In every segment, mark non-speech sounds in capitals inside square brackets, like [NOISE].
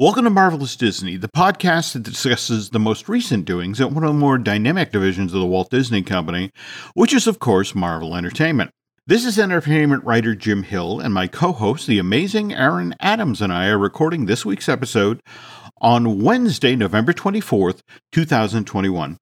Welcome to Marvelous Disney, the podcast that discusses the most recent doings at one of the more dynamic divisions of the Walt Disney Company, which is, of course, Marvel Entertainment. This is entertainment writer Jim Hill, and my co host, the amazing Aaron Adams, and I are recording this week's episode on Wednesday, November 24th, 2021.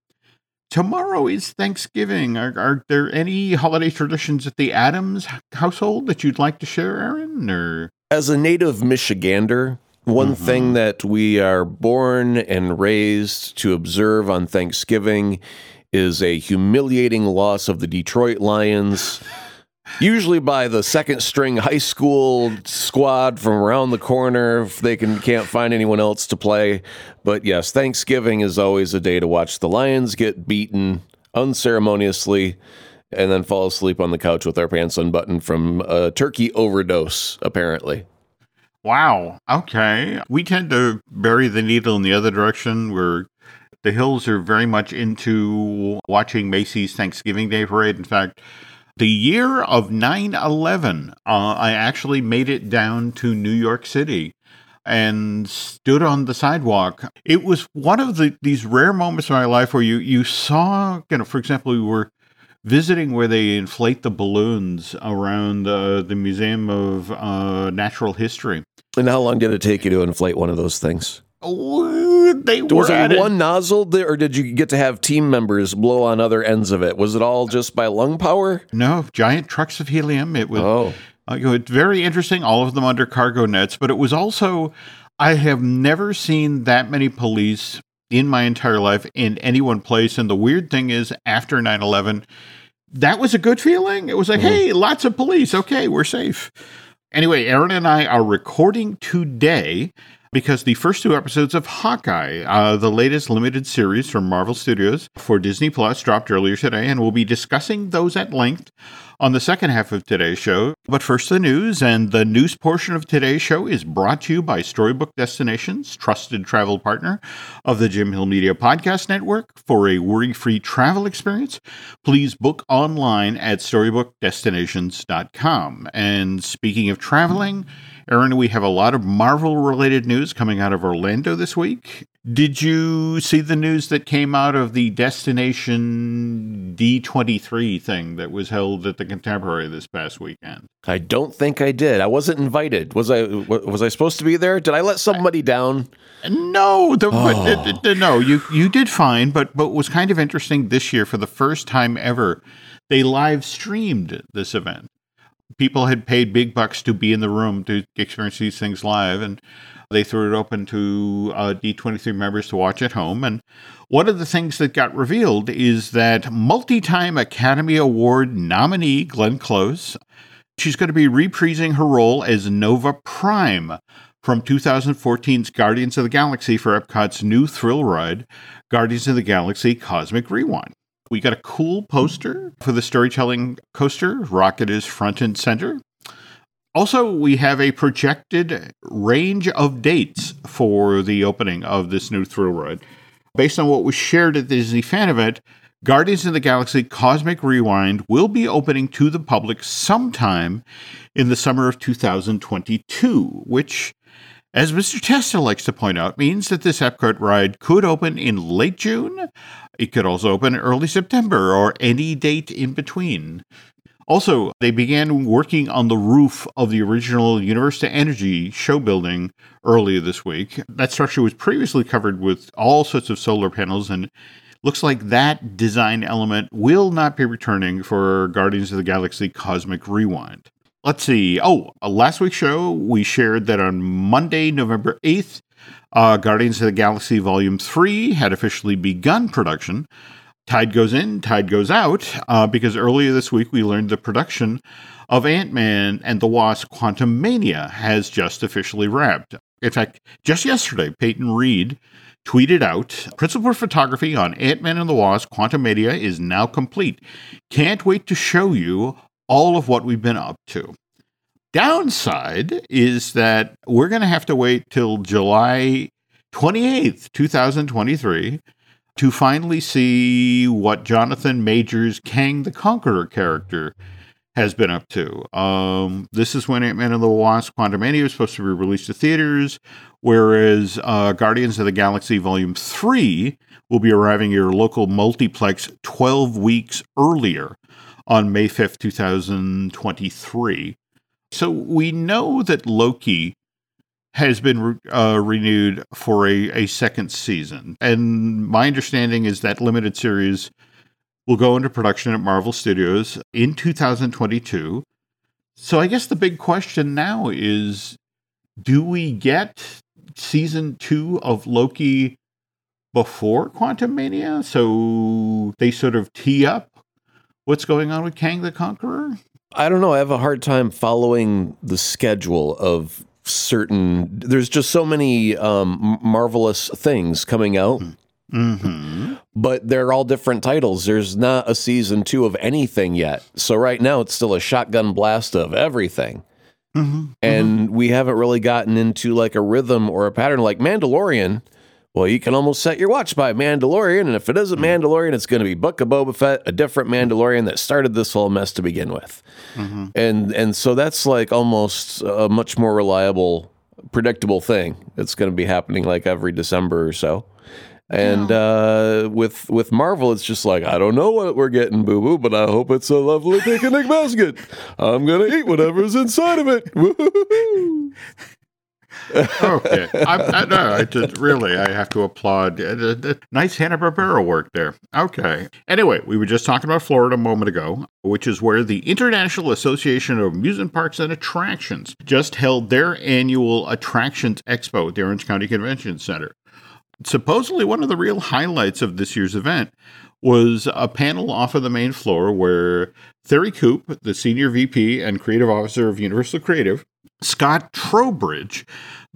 Tomorrow is Thanksgiving. Are, are, there any holiday traditions at the Adams household that you'd like to share, Aaron? Or as a native Michigander, one mm-hmm. thing that we are born and raised to observe on Thanksgiving is a humiliating loss of the Detroit Lions. Usually by the second string high school squad from around the corner if they can can't find anyone else to play. But yes, Thanksgiving is always a day to watch the Lions get beaten unceremoniously and then fall asleep on the couch with our pants unbuttoned from a turkey overdose, apparently. Wow. Okay. We tend to bury the needle in the other direction where the Hills are very much into watching Macy's Thanksgiving Day Parade. In fact, the year of 9 11, uh, I actually made it down to New York City and stood on the sidewalk. It was one of the, these rare moments in my life where you, you saw, you know, for example, we were visiting where they inflate the balloons around uh, the Museum of uh, Natural History. And how long did it take you to inflate one of those things? Oh, they was it one it. nozzle, or did you get to have team members blow on other ends of it? Was it all just by lung power? No, giant trucks of helium. It was. Oh. Uh, you know, it's very interesting. All of them under cargo nets, but it was also. I have never seen that many police in my entire life in any one place. And the weird thing is, after 9 11, that was a good feeling. It was like, mm-hmm. hey, lots of police. Okay, we're safe. Anyway, Aaron and I are recording today because the first two episodes of Hawkeye, uh, the latest limited series from Marvel Studios for Disney Plus, dropped earlier today, and we'll be discussing those at length on the second half of today's show. But first, the news, and the news portion of today's show is brought to you by Storybook Destinations, trusted travel partner of the Jim Hill Media Podcast Network. For a worry free travel experience, please book online at StorybookDestinations.com. And speaking of traveling, Aaron, we have a lot of Marvel related news coming out of Orlando this week. Did you see the news that came out of the Destination D23 thing that was held at the Contemporary this past weekend? I don't think I did. I wasn't invited. Was I was I supposed to be there? Did I let somebody down? No, the, oh. the, no, you you did fine, but but was kind of interesting this year for the first time ever. They live streamed this event people had paid big bucks to be in the room to experience these things live, and they threw it open to uh, D23 members to watch at home. And one of the things that got revealed is that multi time Academy Award nominee Glenn Close, she's going to be reprising her role as Nova Prime from 2014's Guardians of the Galaxy for Epcot's new thrill ride, Guardians of the Galaxy Cosmic Rewind. We got a cool poster for the storytelling coaster. Rocket is front and center. Also, we have a projected range of dates for the opening of this new thrill ride. Based on what was shared at the Disney fan event, Guardians of the Galaxy Cosmic Rewind will be opening to the public sometime in the summer of 2022, which, as Mr. Testa likes to point out, means that this Epcot ride could open in late June, it could also open early September or any date in between. Also, they began working on the roof of the original Universe of Energy show building earlier this week. That structure was previously covered with all sorts of solar panels and looks like that design element will not be returning for Guardians of the Galaxy Cosmic Rewind. Let's see. Oh, last week's show, we shared that on Monday, November 8th, uh, Guardians of the Galaxy Volume 3 had officially begun production. Tide goes in, tide goes out, uh, because earlier this week we learned the production of Ant Man and the Wasp Quantumania has just officially wrapped. In fact, just yesterday, Peyton Reed tweeted out Principal photography on Ant Man and the Wasp Quantumania is now complete. Can't wait to show you all of what we've been up to. Downside is that we're going to have to wait till July 28th, 2023 to finally see what Jonathan Majors Kang the Conqueror character has been up to. Um, this is when Ant Man and the Wasp Quantumania was supposed to be released to theaters, whereas uh, Guardians of the Galaxy Volume 3 will be arriving at your local multiplex 12 weeks earlier on May 5th, 2023. So we know that Loki has been uh, renewed for a, a second season. And my understanding is that limited series will go into production at Marvel Studios in 2022. So I guess the big question now is do we get season two of Loki before Quantumania? So they sort of tee up what's going on with Kang the Conqueror? I don't know. I have a hard time following the schedule of certain. There's just so many um, marvelous things coming out. Mm-hmm. But they're all different titles. There's not a season two of anything yet. So right now it's still a shotgun blast of everything. Mm-hmm. And we haven't really gotten into like a rhythm or a pattern like Mandalorian. Well, you can almost set your watch by Mandalorian, and if it isn't Mandalorian, it's going to be Book of Boba Fett, a different Mandalorian that started this whole mess to begin with, Mm-hmm. and and so that's like almost a much more reliable, predictable thing. It's going to be happening like every December or so, and uh, with with Marvel, it's just like I don't know what we're getting, boo boo, but I hope it's a lovely picnic basket. I'm gonna eat whatever's inside of it. [LAUGHS] Woo-hoo-hoo. Okay. I, I, no, I just really, I have to applaud. Uh, nice Hanna Barbera work there. Okay. Anyway, we were just talking about Florida a moment ago, which is where the International Association of Amusement Parks and Attractions just held their annual Attractions Expo at the Orange County Convention Center. Supposedly, one of the real highlights of this year's event was a panel off of the main floor where Thierry Coup, the senior VP and creative officer of Universal Creative, Scott Trowbridge,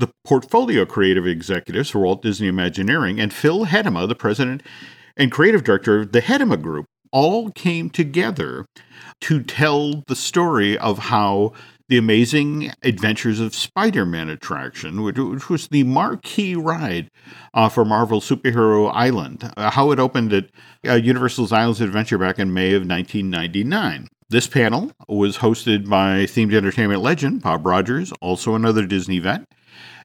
the portfolio creative executives for Walt Disney Imagineering, and Phil Hettema, the president and creative director of the Hettema Group, all came together to tell the story of how the Amazing Adventures of Spider Man attraction, which, which was the marquee ride uh, for Marvel Superhero Island, uh, how it opened at uh, Universal's Islands Adventure back in May of 1999. This panel was hosted by themed entertainment legend Bob Rogers, also another Disney vet.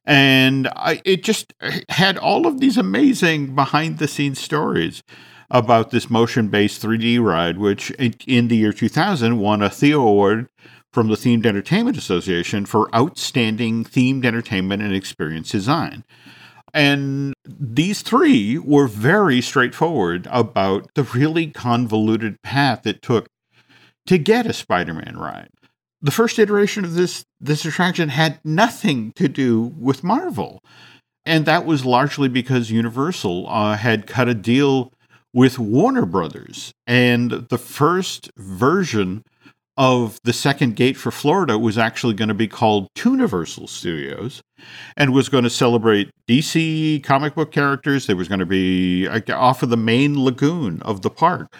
And I, it just had all of these amazing behind the scenes stories about this motion based 3D ride, which in, the year 2000 won a Thea Award from the Themed Entertainment Association for outstanding themed entertainment and experience design. And these three were very straightforward about the really convoluted path it took to get a Spider Man ride. The first iteration of this, this attraction had nothing to do with Marvel. And that was largely because Universal uh, had cut a deal with Warner Brothers. And the first version of the second gate for Florida was actually going to be called Universal Studios and was going to celebrate DC comic book characters. There was going to be off of the main lagoon of the park.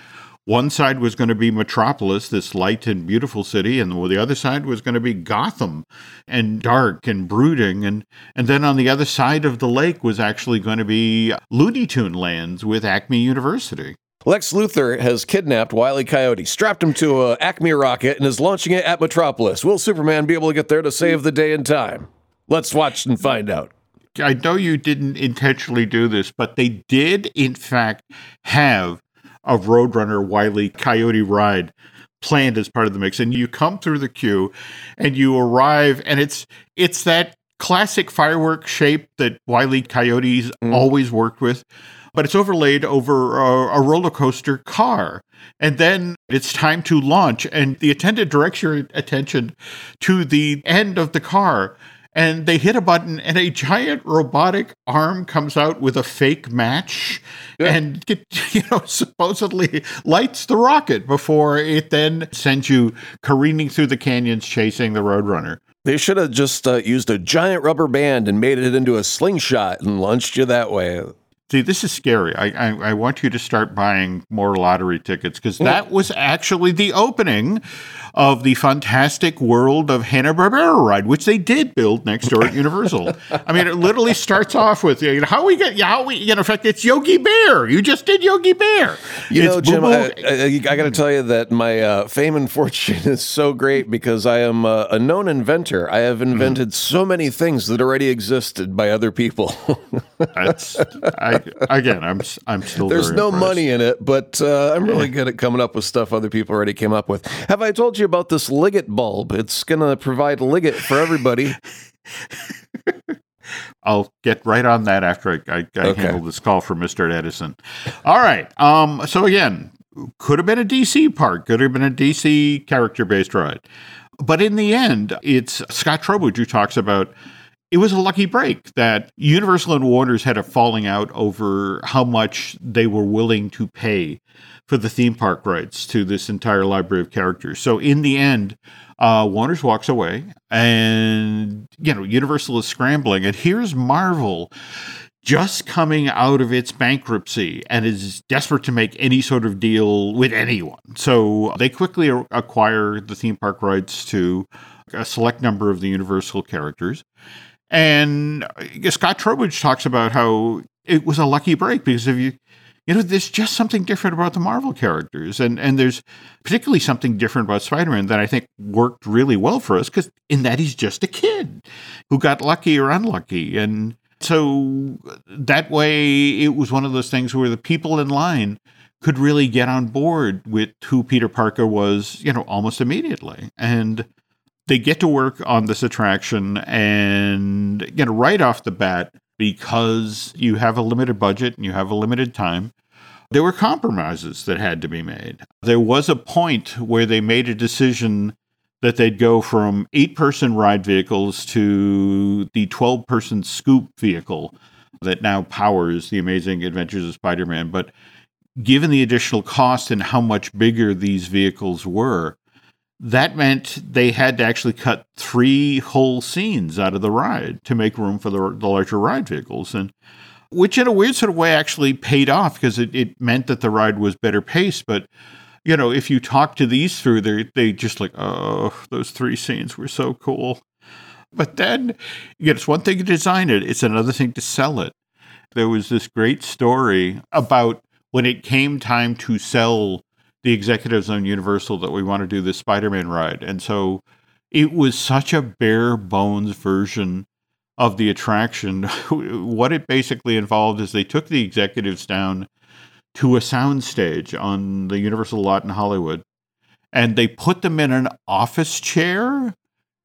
One side was going to be Metropolis, this light and beautiful city, and the other side was going to be Gotham and dark and brooding. And, and then on the other side of the lake was actually going to be Looney Tune lands with Acme University. Lex Luthor has kidnapped Wile E. Coyote, strapped him to a Acme rocket, and is launching it at Metropolis. Will Superman be able to get there to save the day in time? Let's watch and find out. I know you didn't intentionally do this, but they did, in fact, have a Roadrunner Wile E. Coyote ride planned as part of the mix. And you come through the queue and you arrive, and it's it's that classic firework shape that Wile E. Coyotes mm. always worked with but it's overlaid over a, a, roller coaster car. And then it's time to launch, and the attendant directs your attention to the end of the car. And they hit a button, and a giant robotic arm comes out with a fake match, yeah. and [LAUGHS] it, you know supposedly lights the rocket before it then sends you careening through the canyons, chasing the Roadrunner. They should have just uh, used a giant rubber band and made it into a slingshot and launched you that way. See, this is scary. I, I, I want you to start buying more lottery tickets because that was actually the opening of the fantastic world of Hanna Barbera ride, which they did build next door at Universal. I mean, it literally starts off with you know, how we get, how we, you know, in fact, it's Yogi Bear. You just did Yogi Bear. You It's know, Jim, I, I, I got to tell you that my uh, fame and [LAUGHS] fortune is so great because I am uh, a known inventor. I have invented so many things that already existed by other people. [LAUGHS] That's I again. I'm I'm still. There's no impressed. money in it, but uh, I'm really good at coming up with stuff other people already came up with. Have I told you about this Liggett bulb? It's going to provide Liggett for everybody. [LAUGHS] I'll get right on that after I, I, I Okay. handle this call from Mr. Edison. All right. Um. So again, could have been a DC park. Could have been a DC character based ride. But in the end, it's Scott Trowbridge who talks about it was a lucky break that Universal and Warner's had a falling out over how much they were willing to pay for the theme park rights to this entire library of characters. So in the end, uh, Warner's walks away, and you know Universal is scrambling, and here's Marvel just coming out of its bankruptcy and is desperate to make any sort of deal with anyone. So they quickly acquire the theme park rights to a select number of the Universal characters. And uh, Scott Trowbridge talks about how it was a lucky break because if you, you know, there's just something different about the Marvel characters, and and there's particularly something different about Spider-Man that I think worked really well for us because in that he's just a kid who got lucky or unlucky, and so that way it was one of those things where the people in line could really get on board with who Peter Parker was, you know, almost immediately, and they get to work on this attraction and you know right off the bat because you have a limited budget and you have a limited time. There were compromises that had to be made. There was a point where they made a decision that they'd go from eight person ride vehicles to the 12 person scoop vehicle that now powers the amazing adventures of spider-man. But given the additional cost and how much bigger these vehicles were that meant they had to actually cut three whole scenes out of the ride to make room for the, the larger ride vehicles. And which in a weird sort of way actually paid off because it, it meant that the ride was better paced. But you know if you talk to these through they they just like oh those three scenes were so cool. But then you know, it's one thing to design it it's another thing to sell it. There was this great story about when it came time to sell the executives on Universal that we want to do this Spider-Man ride. And so it was such a bare bones version of the attraction. [LAUGHS] what it basically involved is they took the executives down to a soundstage on the Universal lot in Hollywood and they put them in an office chair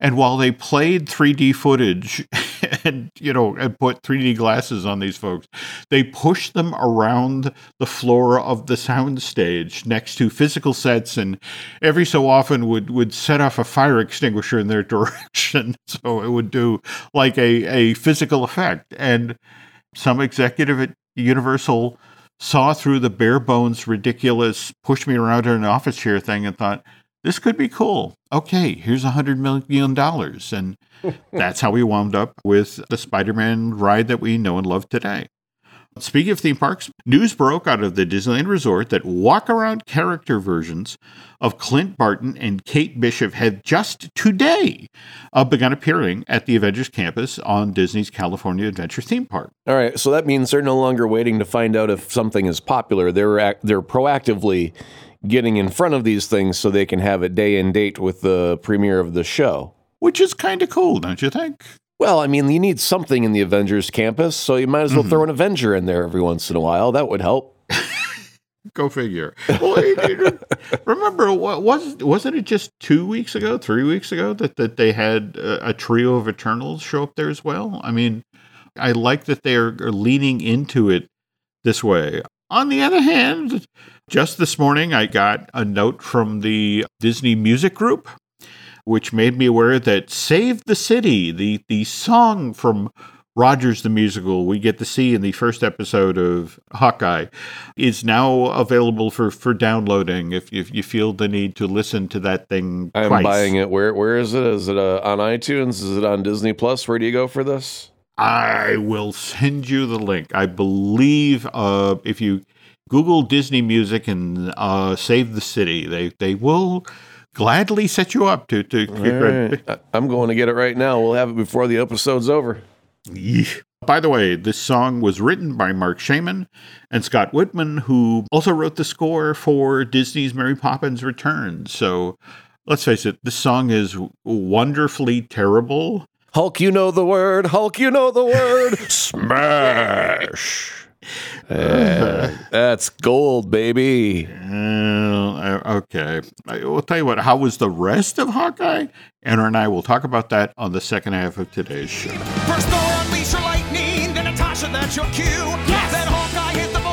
and while they played 3D footage [LAUGHS] and you know and put 3D glasses on these folks, they pushed them around the floor of the soundstage next to physical sets, and every so often would would set off a fire extinguisher in their [LAUGHS] direction, so it would do like a a physical effect. And some executive at Universal saw through the bare bones, ridiculous, push me around in an office chair thing, and thought this could be cool. Okay, here's a hundred million dollars. And [LAUGHS] that's how we wound up with the Spider Man ride that we know and love today. Speaking of theme parks, news broke out of the Disneyland Resort that walk around character versions of Clint Barton and Kate Bishop have just today uh, begun appearing at the Avengers campus on Disney's California Adventure theme park. All right, so that means they're no longer waiting to find out if something is popular. They're ac- they're proactively getting in front of these things so they can have a day and date with the premiere of the show. Which is kind of cool, don't you think? Well, I mean, you need something in the Avengers campus, so you might as well mm-hmm. throw an Avenger in there every once in a while. That would help. [LAUGHS] Go figure. Well, it- it- [LAUGHS] remember, wa- was wasn't it just two weeks ago, three weeks ago that, that they had a, a trio of Eternals show up there as well? I mean, I like that they're are leaning into it this way. On the other hand, just this morning, I got a note from the Disney Music Group, which made me aware that "Save the City," the the song from Rogers the Musical we get to see in the first episode of Hawkeye is now available for, for downloading if, if you feel the need to listen to that thing I'm twice. buying it. Where where is it? Is it uh, on iTunes? Is it on Disney Plus? Where do you go for this? I will send you the link. I believe uh, if you Google Disney Music and uh, Save the City, they they will gladly set you up to to. Right. I'm going to get it right now. We'll have it before the episode's over. Yeah. By the way, this song was written by Marc Shaiman and Scott Wittman, who also wrote the score for Disney's Mary Poppins Returns. So let's face it, this song is wonderfully terrible. Hulk, you know the word. Hulk, you know the word. [LAUGHS] Smash. Yeah, that's gold, baby. Uh, okay. I will tell you what, how was the rest of Hawkeye? Anna and I will talk about that on the second half of today's show. First Thor, unleash your lightning. Then Natasha, that's your cue. Yes. Then Hawkeye hit the bullseye.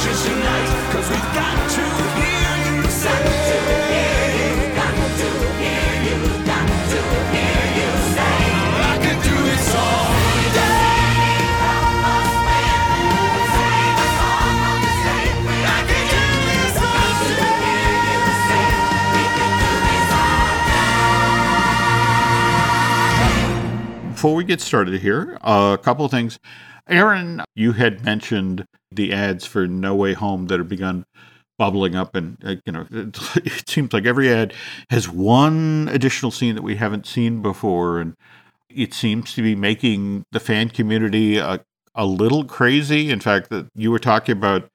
Cause we've got to hear you say. I could do this all Before we get started here, a couple of things. Aaron, you had mentioned the ads for No Way Home that have begun bubbling up, and uh, you know, it, [LAUGHS] it seems like every ad has one additional scene that we haven't seen before, and it seems to be making the fan community a, a little crazy. In fact, that you were talking about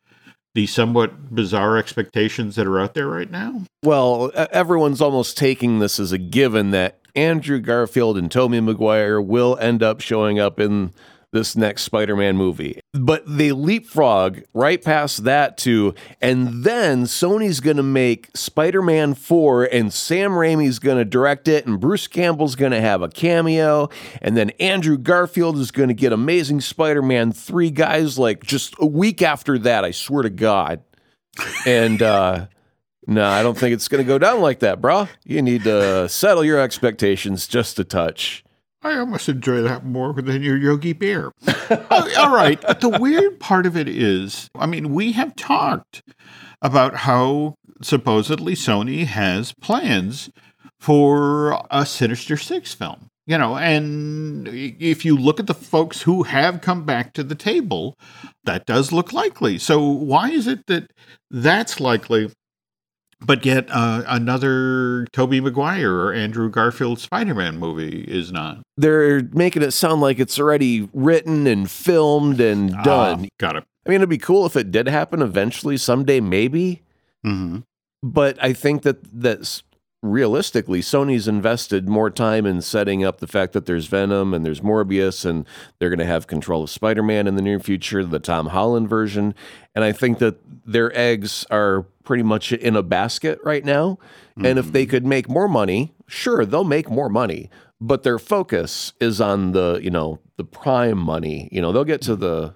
the somewhat bizarre expectations that are out there right now. Well, everyone's almost taking this as a given that Andrew Garfield and Tobey Maguire will end up showing up in this next Spider-Man movie. But they leapfrog right past that to and then Sony's going to make Spider-Man 4 and Sam Raimi's going to direct it and Bruce Campbell's going to have a cameo and then Andrew Garfield is going to get Amazing Spider-Man 3 guys like just a week after that, I swear to god. And uh no, I don't think it's going to go down like that, bro. You need to settle your expectations just a touch. I almost enjoy that more than your Yogi Bear. Oh, all right. But the weird part of it is, I mean, we have talked about how supposedly Sony has plans for a Sinister Six film. You know, and if you look at the folks who have come back to the table, that does look likely. So why is it that that's likely but yet uh, another Tobey Maguire or Andrew Garfield Spider-Man movie is not. They're making it sound like it's already written and filmed and done. Ah, got it. I mean, it'd be cool if it did happen eventually, someday, maybe. hmm But I think that that's realistically, Sony's invested more time in setting up the fact that there's Venom and there's Morbius, and they're going to have control of Spider Man in the near future, the Tom Holland version. And I think that their eggs are pretty much in a basket right now. And if they mm-hmm. could make more money, sure, they'll make more money. But their focus is on the, you know, the prime money. You know, they'll get to mm-hmm. the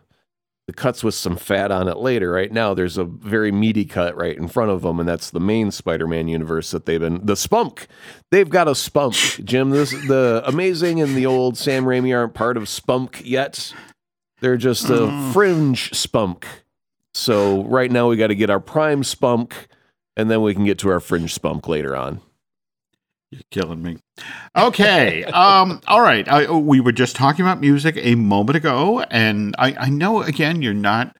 the cuts with some fat on it later. Right now, there's a very meaty cut right in front of them, and that's the main Spider-Man universe that they've been the spunk. They've got a spunk, Jim. This the amazing and the old Sam Raimi aren't part of spunk yet. They're just a mm. fringe spunk. So right now we got to get our prime spunk, and then we can get to our fringe spunk later on. You're killing me. Okay. um, [LAUGHS] all right. I, we were just talking about music a moment ago, and I, I know, again, you're not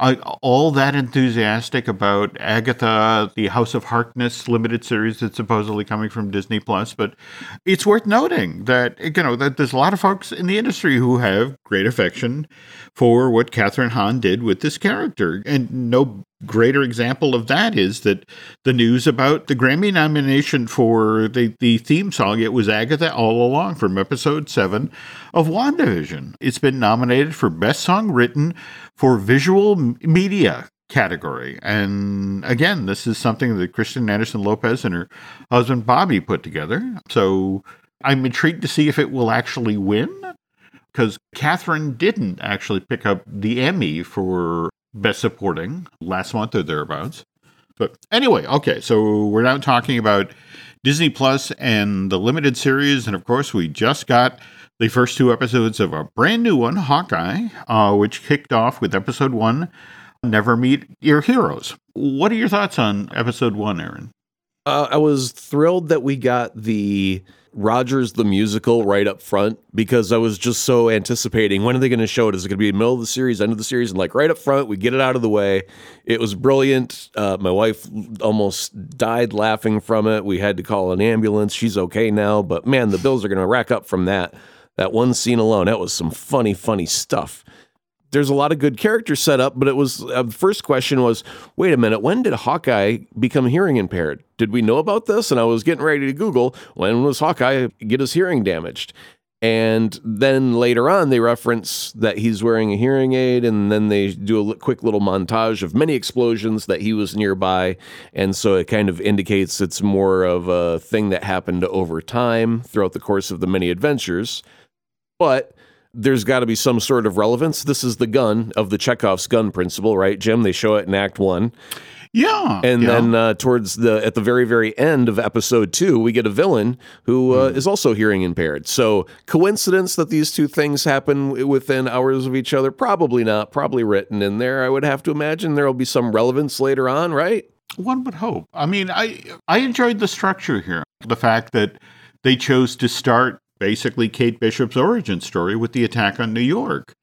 uh, all that enthusiastic about Agatha, the House of Harkness limited series that's supposedly coming from Disney Plus, but it's worth noting that you know that there's a lot of folks in the industry who have great affection for what Kathryn Hahn did with this character, and no greater example of that is that the news about the Grammy nomination for the, the theme song, it was Agatha all along from episode seven of WandaVision. It's been nominated for Best Song Written for Visual Media category. And again, this is something that Kristen Anderson Lopez and her husband Bobby put together. So I'm intrigued to see if it will actually win because Kathryn didn't actually pick up the Emmy for Best Supporting last month or thereabouts. But anyway, okay, so we're now talking about Disney Plus and the limited series, and of course, we just got the first two episodes of a brand new one, Hawkeye, uh, which kicked off with episode one, Never Meet Your Heroes. What are your thoughts on episode one, Aaron? Uh, I was thrilled that we got the Rogers the musical right up front because I was just so anticipating when are they going to show it? Is it going to be the middle of the series, end of the series? And like right up front, we get it out of the way. It was brilliant. Uh, my wife almost died laughing from it. We had to call an ambulance. She's okay now, but man, the bills are going to rack up from that. That one scene alone, that was some funny, funny stuff there's a lot of good character set up, but it was uh, the first question was, wait a minute, when did Hawkeye become hearing impaired? Did we know about this? And I was getting ready to Google when was Hawkeye get his hearing damaged? And then later on, they reference that he's wearing a hearing aid, and then they do a quick little montage of many explosions that he was nearby. And so it kind of indicates it's more of a thing that happened over time throughout the course of the many adventures. But there's got to be some sort of relevance. This is the gun of the Chekhov's gun principle, right, Jim? They show it in Act One. Yeah, and yeah. then uh, towards the at the very very end of episode two, we get a villain who uh, Hmm. is also hearing impaired. So coincidence that these two things happen within hours of each other? Probably not. Probably written in there. I would have to imagine there will be some relevance later on, right? One would hope. I mean, I I enjoyed the structure here. The fact that they chose to start basically Kate Bishop's origin story with the attack on New York,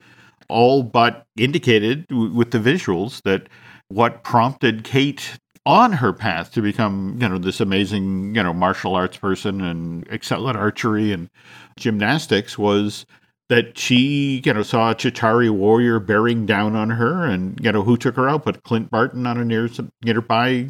all but indicated w- with the visuals that what prompted Kate on her path to become, you know, this amazing, you know, martial arts person and excel at archery and gymnastics was that she, you know, saw a Chitauri warrior bearing down on her, and you know who took her out? Put Clint Barton on a near, nearby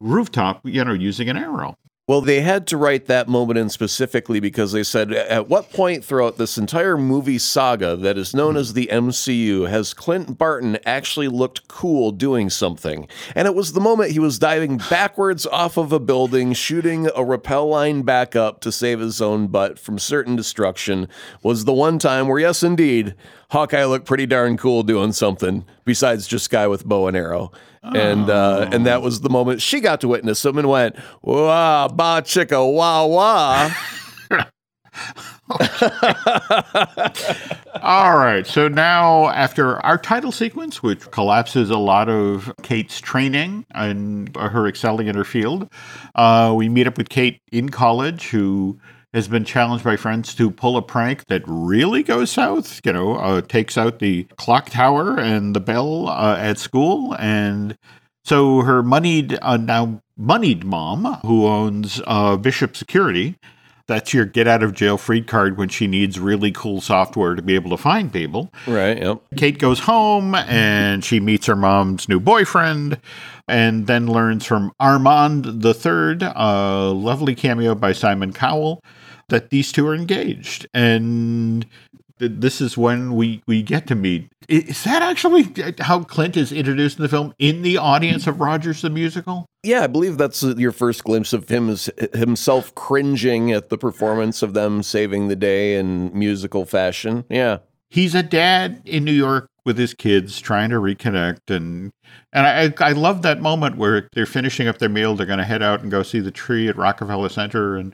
rooftop, you know, using an arrow. Well, they had to write that moment in specifically because they said, at what point throughout this entire movie saga that is known as the MCU has Clint Barton actually looked cool doing something? And it was the moment he was diving backwards off of a building, shooting a rappel line back up to save his own butt from certain destruction, was the one time where, yes, indeed, Hawkeye looked pretty darn cool doing something besides just guy with bow and arrow. And uh, and that was the moment she got to witness him and went, "Wah, ba chicka, wah wah." [LAUGHS] All right. So now, after our title sequence, which collapses a lot of Kate's training and her excelling in her field, uh, we meet up with Kate in college, who has been challenged by friends to pull a prank that really goes south. You know, uh, takes out the clock tower and the bell uh, at school, and so her moneyed uh, now moneyed mom, who owns uh, Bishop Security. That's your get out of jail free card when she needs really cool software to be able to find people. right. Yep. Kate goes home and she meets her mom's new boyfriend and then learns from Armand the Third, a lovely cameo by Simon Callow, that these two are engaged. And th- this is when we, we get to meet. Is that actually how Clint is introduced in the film in the audience of Rogers the Musical? Yeah, I believe that's uh, your first glimpse of him as himself cringing at the performance of them saving the day in musical fashion. Yeah. he's a dad in New York with his kids trying to reconnect and and I I love that moment where they're finishing up their meal, they're gonna head out and go see the tree at Rockefeller Center and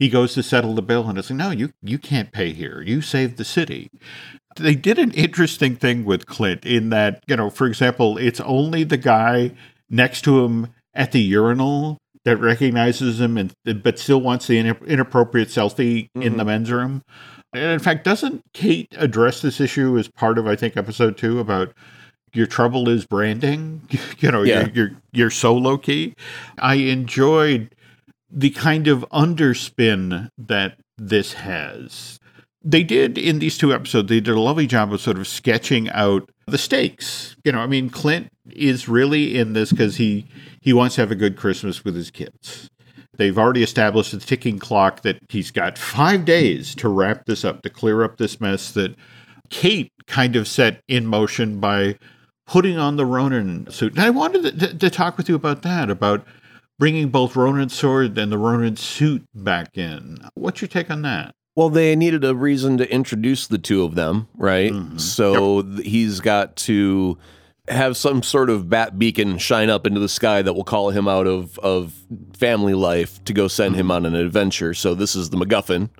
he goes to settle the bill and it's like, no, you you can't pay here. You saved the city. They did an interesting thing with Clint in that, you know, for example, it's only the guy next to him at the urinal that recognizes him and but still wants the inappropriate selfie in the mm-hmm. men's room. And in fact, doesn't Kate address this issue as part of I think episode two about your trouble is branding? [LAUGHS] you know, Yeah. you're, you're you're so low key. I enjoyed the kind of underspin that this has. They did in these two episodes, they did a lovely job of sort of sketching out the stakes. You know, I mean, Clint is really in this because he he wants to have a good Christmas with his kids. They've already established a ticking clock that he's got five days to wrap this up, to clear up this mess that Kate kind of set in motion by putting on the Ronin suit. And I wanted to, to talk with you about that, about bringing both Ronin's sword and the Ronin suit back in. What's your take on that? Well, they needed a reason to introduce the two of them, right? Mm-hmm. So th- he's got to have some sort of bat beacon shine up into the sky that will call him out of, of family life to go send him mm-hmm. on an adventure. So this is the MacGuffin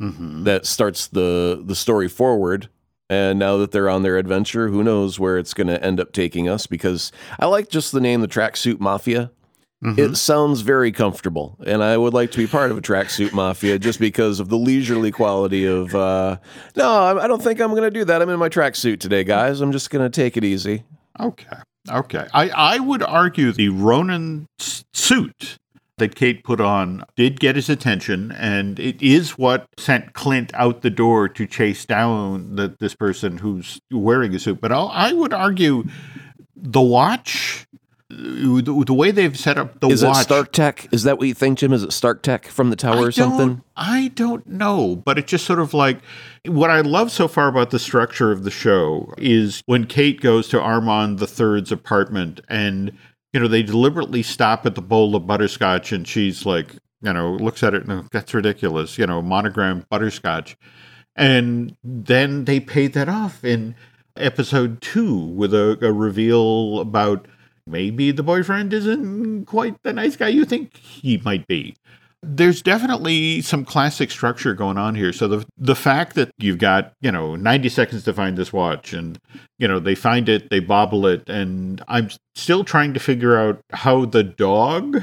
mm-hmm. that starts the the story forward. And now that they're on their adventure, who knows where it's going to end up taking us? Because I like just the name, the Tracksuit Mafia. It sounds very comfortable, and I would like to be part of a tracksuit mafia just because of the leisurely quality of. Uh, no, I I don't think I'm going to do that. I'm in my tracksuit today, guys. I'm just going to take it easy. Okay. Okay. I, I would argue the Ronin suit that Kate put on did get his attention, and it is what sent Clint out the door to chase down the, this person who's wearing a suit. But I'll, I would argue the watch, the, way they've set up the Is watch. it Stark Tech? Is that what you think, Jim? Is it Stark Tech from the tower or something? I don't know, but it's just sort of like what I love so far about the structure of the show is when Kate goes to Armand the Third's apartment and you know they deliberately stop at the bowl of butterscotch and she's like, you know, looks at it and oh, that's ridiculous, you know, monogram butterscotch. And then they paid that off in episode two with a, a reveal about maybe the boyfriend isn't quite the nice guy you think he might be there's definitely some classic structure going on here. So the the fact that you've got you know 90 seconds to find this watch, and you know they find it, they bobble it, and I'm still trying to figure out how the dog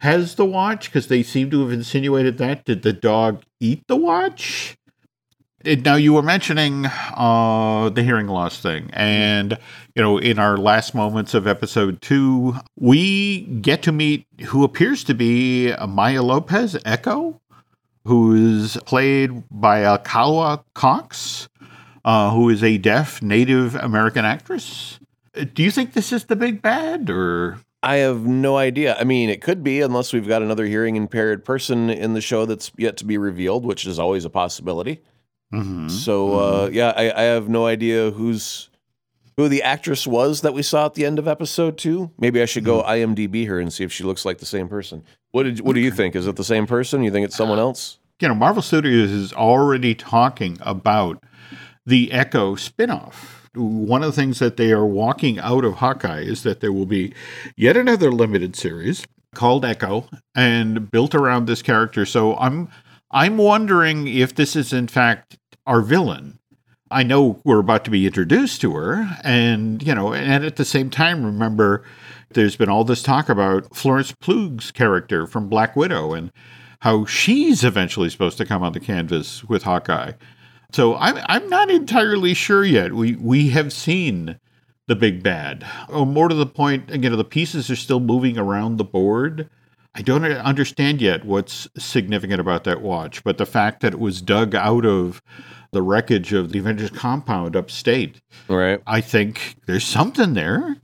has the watch because they seem to have insinuated that. Did the dog eat the watch? Now you were mentioning uh, the hearing loss thing, and you know, in our last moments of episode two, we get to meet who appears to be Maya Lopez Echo, who is played by Alaqua Cox, uh, who is a deaf Native American actress. Do you think this is the big bad, or I have no idea. I mean, it could be, unless we've got another hearing impaired person in the show that's yet to be revealed, which is always a possibility. Mm-hmm. So, uh, mm-hmm. yeah, I, I have no idea who's who the actress was that we saw at the end of episode two. Maybe I should go mm-hmm. IMDb her and see if she looks like the same person. What did What do you think? Is it the same person? You think it's someone uh, else? you know, Marvel Studios is already talking about the Echo spinoff. One of the things that they are walking out of Hawkeye is that there will be yet another limited series called Echo and built around this character. So I'm I'm wondering if this is in fact our villain. I know we're about to be introduced to her, and you know, and at the same time, remember, there's been all this talk about Florence Pugh's character from Black Widow and how she's eventually supposed to come on the canvas with Hawkeye. So I'm I'm not entirely sure yet. We we have seen the big bad. Or more to the point, know, the pieces are still moving around the board. I don't understand yet what's significant about that watch, but the fact that it was dug out of the wreckage of the Avengers compound upstate, Right. I think there's something there.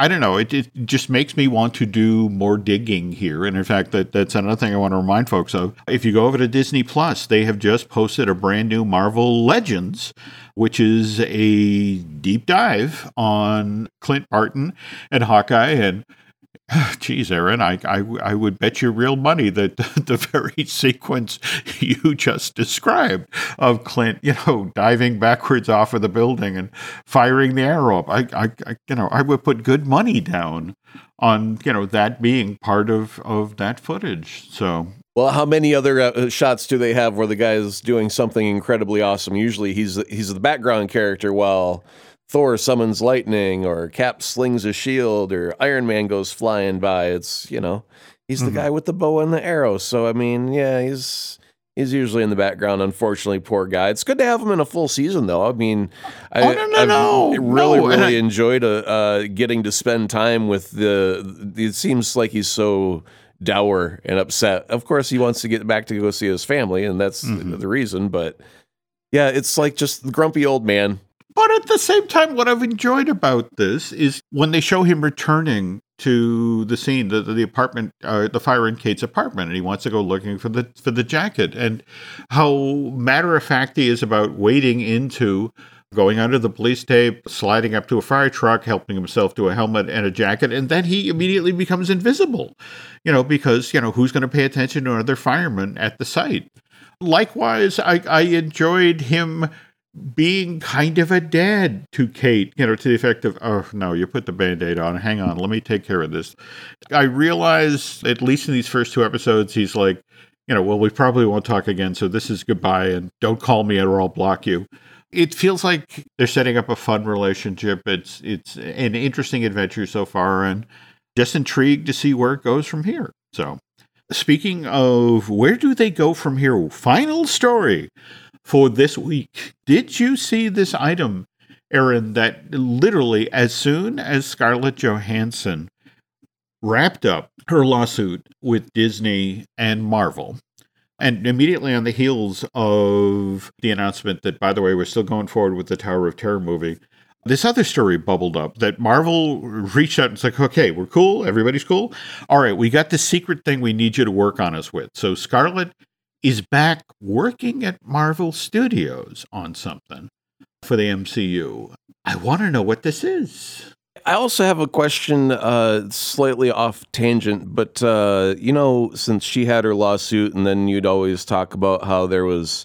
I don't know. It, it just makes me want to do more digging here. And in fact, that, that's another thing I want to remind folks of. If you go over to Disney Plus, they have just posted a brand new Marvel Legends, which is a deep dive on Clint Barton and Hawkeye. And [SIGHS] Geez, Aaron, I, I, I would bet you real money that [LAUGHS] the very sequence [LAUGHS] you just described of Clint, you know, diving backwards off of the building and firing the arrow up, I, I, I you know, I would put good money down on, you know, that being part of, of that footage. So, Well, how many other uh, shots do they have where the guy is doing something incredibly awesome? Usually, he's he's the background character while Thor summons lightning, or Cap slings a shield, or Iron Man goes flying by. It's you know, He's the guy with the bow and the arrow. So I mean, yeah, he's he's usually in the background. Unfortunately, poor guy. It's good to have him in a full season, though. I mean, I, Oh, no, no, no. really, No, really enjoyed uh, uh, getting to spend time with the. It seems like he's so dour and upset. Of course, he wants to get back to go see his family, and that's Mm-hmm. the reason. But yeah, it's like just the grumpy old man. But at the same time, what I've enjoyed about this is when they show him returning to the scene, the the apartment, uh, the fire in Kate's apartment, and he wants to go looking for the for the jacket, and how matter of fact he is about wading into. Going under the police tape, sliding up to a fire truck, helping himself to a helmet and a jacket, and then he immediately becomes invisible. You know, because, you know, who's going to pay attention to another fireman at the site? Likewise, I, I enjoyed him being kind of a dad to Kate, you know, to the effect of, oh, no, you put the band aid on. Hang on, let me take care of this. I realize, at least in these first two episodes, he's like, you know, well, we probably won't talk again, so this is goodbye, and don't call me or I'll block you. It feels like they're setting up a fun relationship. It's it's an interesting adventure so far, and just intrigued to see where it goes from here. So, speaking of where do they go from here? Final story for this week. Did you see this item, Aaron, that literally as soon as Scarlett Johansson wrapped up her lawsuit with Disney and Marvel, and immediately on the heels of the announcement that, by the way, we're still going forward with the Tower of Terror movie, this other story bubbled up that Marvel reached out and was like, okay, we're cool. Everybody's cool. All right, we got this secret thing we need you to work on us with. So Scarlett is back working at Marvel Studios on something for the MCU. I want to know what this is. I also have a question, uh, slightly off tangent, but uh, you know, since she had her lawsuit, and then you'd always talk about how there was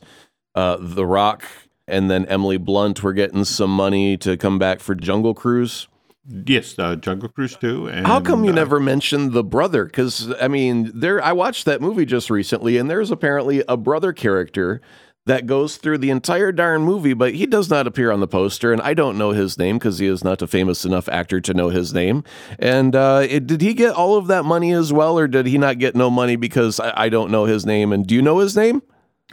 uh, The Rock and then Emily Blunt were getting some money to come back for Jungle Cruise. Yes, uh, Jungle Cruise 2. And, How come you uh, never mentioned the brother? Because I mean, there I watched that movie just recently, and there's apparently a brother character that goes through the entire darn movie, but he does not appear on the poster, and I don't know his name because he is not a famous enough actor to know his name. And uh, it, did he get all of that money as well, or did he not get no money because I, I don't know his name? And do you know his name?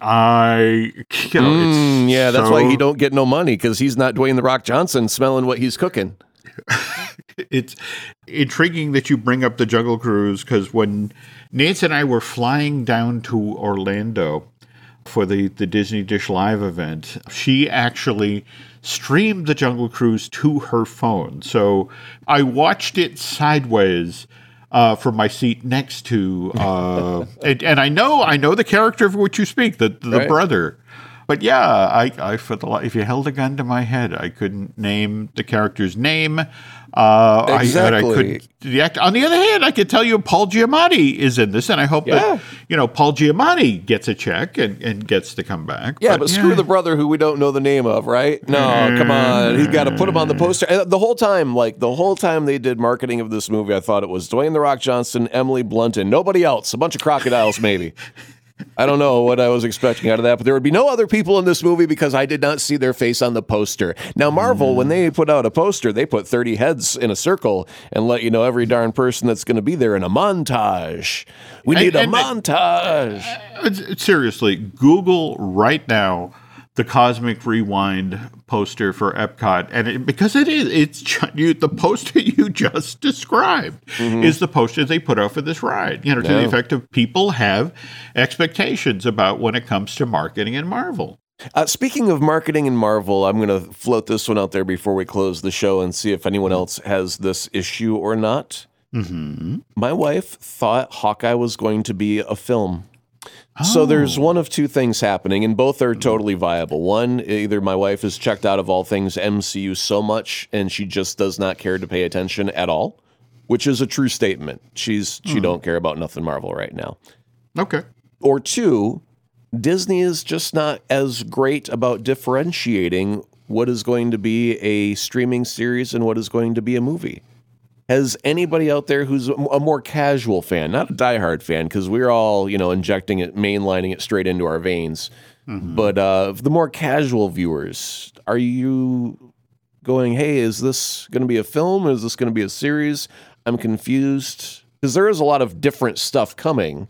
I, [LAUGHS] you know, it's Mm, yeah, that's why he don't get no money because he's not Dwayne the Rock Johnson smelling what he's cooking. [LAUGHS] it's intriguing that you bring up the Jungle Cruise because when Nancy and I were flying down to Orlando for the, the Disney Dish Live event, she actually streamed the Jungle Cruise to her phone. So I watched it sideways. Uh, from my seat next to, uh, [LAUGHS] and, and I know I know the character of which you speak, the the Right. brother. But yeah, I, I for the if you held a gun to my head, I couldn't name the character's name. Uh, I, I act, on the other hand, I could tell you Paul Giamatti is in this, and I hope Yeah. that you know Paul Giamatti gets a check and, and gets to come back. Yeah, but, screw the brother who we don't know the name of, right? No, come on. He's got to put him on the poster. And the whole time, like the whole time they did marketing of this movie, I thought it was Dwayne The Rock Johnson, Emily Blunt, and nobody else. A bunch of crocodiles, maybe. [LAUGHS] I don't know what I was expecting out of that, but there would be no other people in this movie because I did not see their face on the poster. Now, Marvel, when they put out a poster, they put 30 heads in a circle and let you know every darn person that's going to be there in a montage. We And- need a and- montage. Uh, Seriously, Google right now the Cosmic Rewind poster for Epcot, and it, because it is, it's you, the poster you just described is the poster they put out for this ride. You know, to the effect of people have expectations about when it comes to marketing and Marvel. Uh, speaking of marketing and Marvel, I'm going to float this one out there before we close the show and see if anyone else has this issue or not. Mm-hmm. My wife thought Hawkeye was going to be a film. So oh. there's one of two things happening, and both are totally viable. One, either my wife is checked out of all things MCU so much, and she just does not care to pay attention at all, which is a true statement. She's she hmm. don't care about nothing Marvel right now Okay. or two, Disney is just not as great about differentiating what is going to be a streaming series and what is going to be a movie. Has anybody out there who's a more casual fan, not a diehard fan, because we're all, you know, injecting it, mainlining it straight into our veins, but uh, the more casual viewers, are you going, hey, is this going to be a film? Is this going to be a series? I'm confused. because there is a lot of different stuff coming.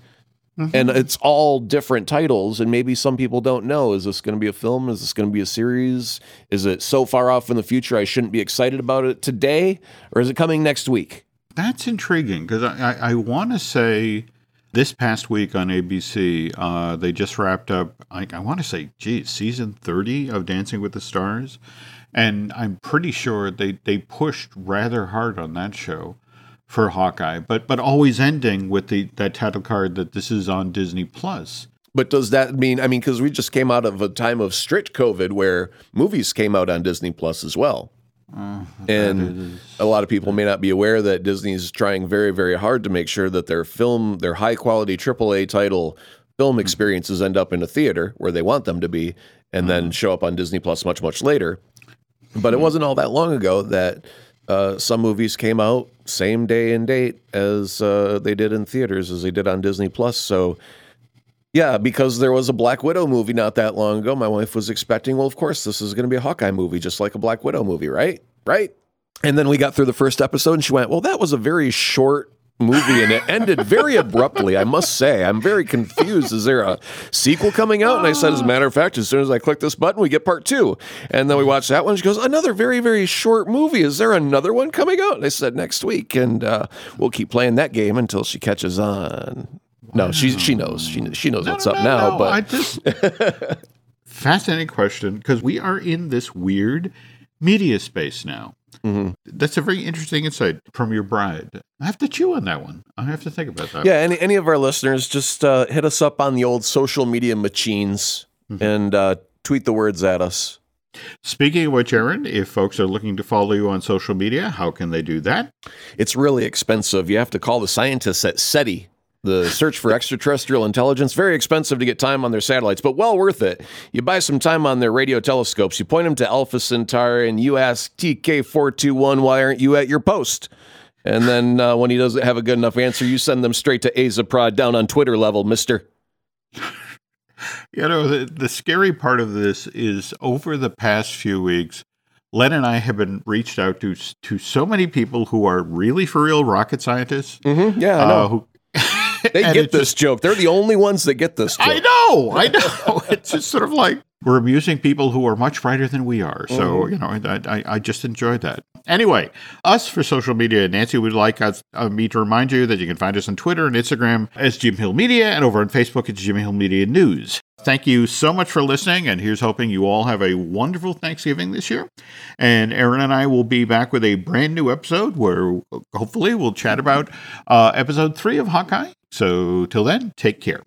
And it's all different titles, and maybe some people don't know. Is this going to be a film? Is this going to be a series? Is it so far off in the future I shouldn't be excited about it today, or is it coming next week? That's intriguing because I, I, I want to say this past week on ABC, uh, they just wrapped up, I, I want to say, geez, season 30 of Dancing with the Stars. And I'm pretty sure they, they pushed rather hard on that show for Hawkeye, but but always ending with the that title card that this is on Disney Plus. But does that mean? I mean, because we just came out of a time of strict COVID where movies came out on Disney Plus as well. Uh, and a lot of people may not be aware that Disney is trying very, very hard to make sure that their film, their high quality AAA title film hmm. experiences end up in a theater where they want them to be and then uh-huh. show up on Disney Plus much, much later. But it hmm. wasn't all that long ago that uh, some movies came out same day and date as uh, they did in theaters as they did on Disney Plus. So yeah, because there was a Black Widow movie not that long ago. My wife was expecting, well, of course, this is going to be a Hawkeye movie, just like a Black Widow movie, right? Right. And then we got through the first episode and she went, well, that was a very short movie and it ended very abruptly, I must say. I'm very confused. Is there a sequel coming out? And I said, as a matter of fact, as soon as I click this button, we get part two. And then we watch that one. She goes, another very, very short movie. Is there another one coming out? And I said, next week. And uh, we'll keep playing that game until she catches on. No, she she knows. She she knows what's No, up no, now. no, but I just [LAUGHS] fascinating question because we are in this weird media space now. Mm-hmm. That's a very interesting insight from your bride. I have to chew on that one. I have to think about that. yeah, any any of our listeners, just uh, hit us up on the old social media machines Mm-hmm. and uh, tweet the words at us. Speaking of which, Aaron, if folks are looking to follow you on social media, how can they do that? It's really expensive. You have to call the scientists at SETI, the Search for Extraterrestrial Intelligence. Very expensive to get time on their satellites, but well worth it. You buy some time on their radio telescopes, you point them to Alpha Centauri, and you ask TK421, why aren't you at your post? And then uh, when he doesn't have a good enough answer, you send them straight to Azaprod down on Twitter level, mister. You know, the, the scary part of this is over the past few weeks, Len and I have been reached out to to so many people who are really for real rocket scientists. Mm-hmm. Yeah, I uh, know. who, [LAUGHS] they and get it's this joke. They're the only ones that get this joke. I know, I know. [LAUGHS] it's just sort of like we're amusing people who are much brighter than we are. So you know, I, I, I just enjoyed that. Anyway, us for social media, Nancy would like us uh, me to remind you that you can find us on Twitter and Instagram as Jim Hill Media, and over on Facebook it's Jim Hill Media News. Thank you so much for listening, and here's hoping you all have a wonderful Thanksgiving this year. And Aaron and I will be back with a brand new episode where hopefully we'll chat about uh, episode three of Hawkeye. So till then, take care.